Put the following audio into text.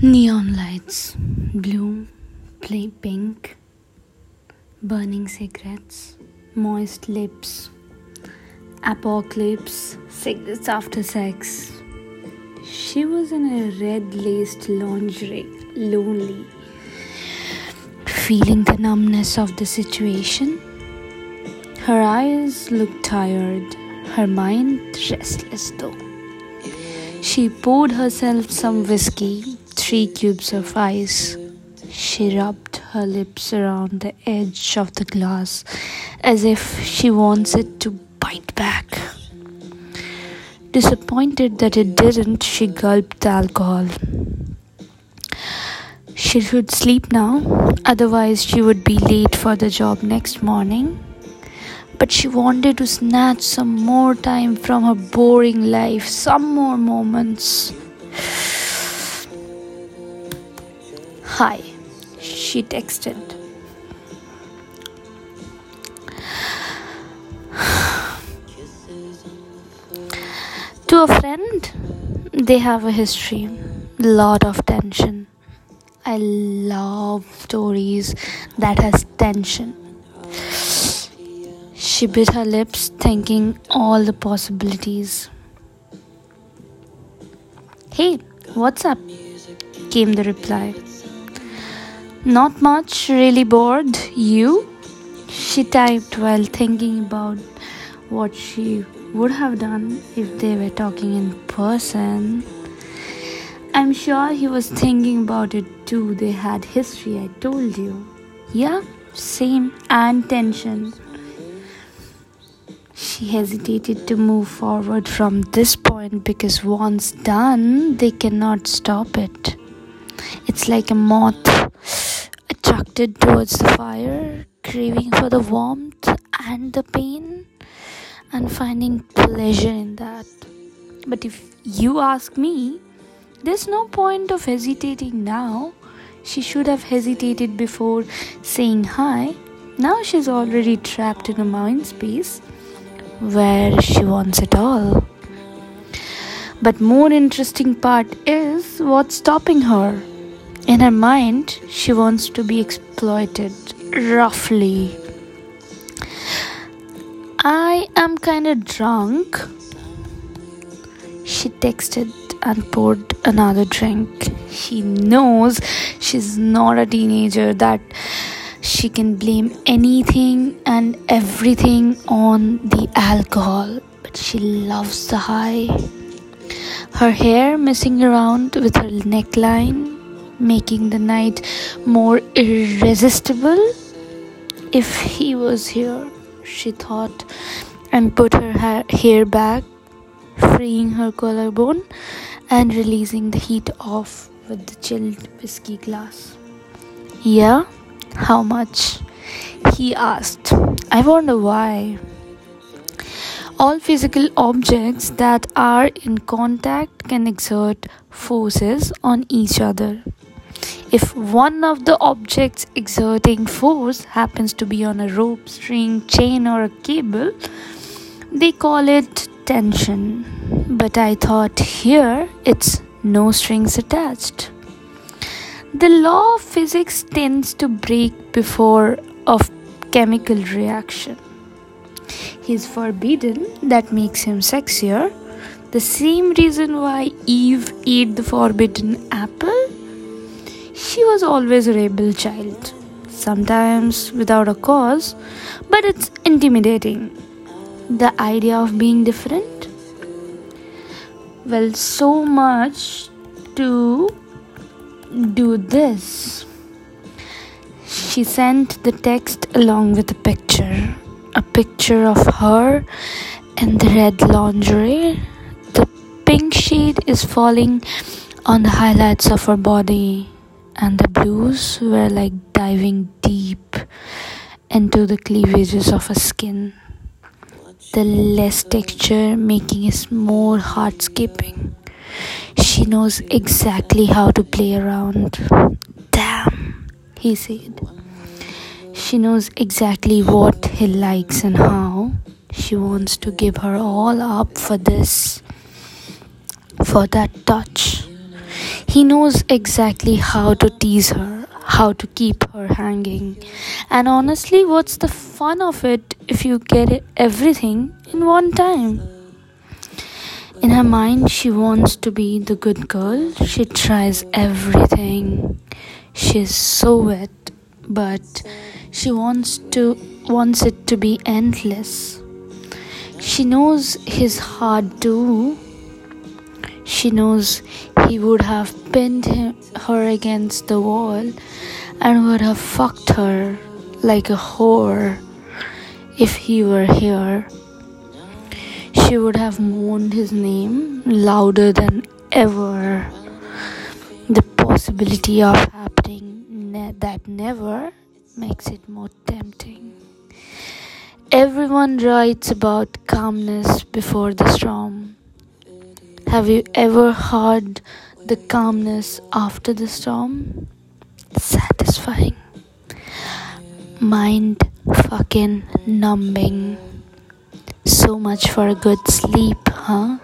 Neon lights, blue, play pink, burning cigarettes, moist lips, apocalypse, cigarettes after sex. She was in a red laced lingerie, lonely, feeling the numbness of the situation. Her eyes looked tired, her mind restless though. She poured herself some whiskey, three cubes of ice. She rubbed her lips around the edge of the glass as if she wants it to bite back. Disappointed that it didn't, she gulped the alcohol. She should sleep now, otherwise, she would be late for the job next morning but she wanted to snatch some more time from her boring life, some more moments. Hi, she texted. to a friend, they have a history, lot of tension. I love stories that has tension she bit her lips, thinking all the possibilities. Hey, what's up? came the reply. Not much, really bored. You? She typed while thinking about what she would have done if they were talking in person. I'm sure he was thinking about it too. They had history, I told you. Yeah, same and tension. She hesitated to move forward from this point because once done, they cannot stop it. It's like a moth towards the fire, craving for the warmth and the pain, and finding pleasure in that. But if you ask me, there's no point of hesitating now. She should have hesitated before saying hi. Now she's already trapped in a mind space where she wants it all. But more interesting part is what's stopping her. In her mind, she wants to be exploited roughly. I am kind of drunk. She texted and poured another drink. She knows she's not a teenager that she can blame anything and everything on the alcohol, but she loves the high. Her hair messing around with her neckline, making the night more irresistible. If he was here, she thought, and put her hair back, freeing her collarbone and releasing the heat off with the chilled whiskey glass. Yeah, how much? He asked. I wonder why. All physical objects that are in contact can exert forces on each other. If one of the objects exerting force happens to be on a rope, string, chain, or a cable, they call it tension. But I thought here it's no strings attached the law of physics tends to break before a chemical reaction. He's forbidden, that makes him sexier. The same reason why Eve ate the forbidden apple. She was always a rebel child, sometimes without a cause, but it's intimidating. The idea of being different. Well, so much to do this. She sent the text along with a picture a picture of her in the red lingerie. The pink shade is falling on the highlights of her body, and the blues were like diving deep into the cleavages of her skin. The less texture making it more heart skipping. She knows exactly how to play around. Damn, he said. She knows exactly what he likes and how. She wants to give her all up for this, for that touch. He knows exactly how to tease her, how to keep her hanging. And honestly, what's the fun of it if you get everything in one time? In her mind, she wants to be the good girl. She tries everything. She's so wet, but she wants to wants it to be endless. She knows his heart too. She knows he would have pinned him, her against the wall and would have fucked her like a whore if he were here she would have moaned his name louder than ever. The possibility of happening ne- that never makes it more tempting. Everyone writes about calmness before the storm. Have you ever heard the calmness after the storm? Satisfying. Mind fucking numbing so much for a good sleep, huh?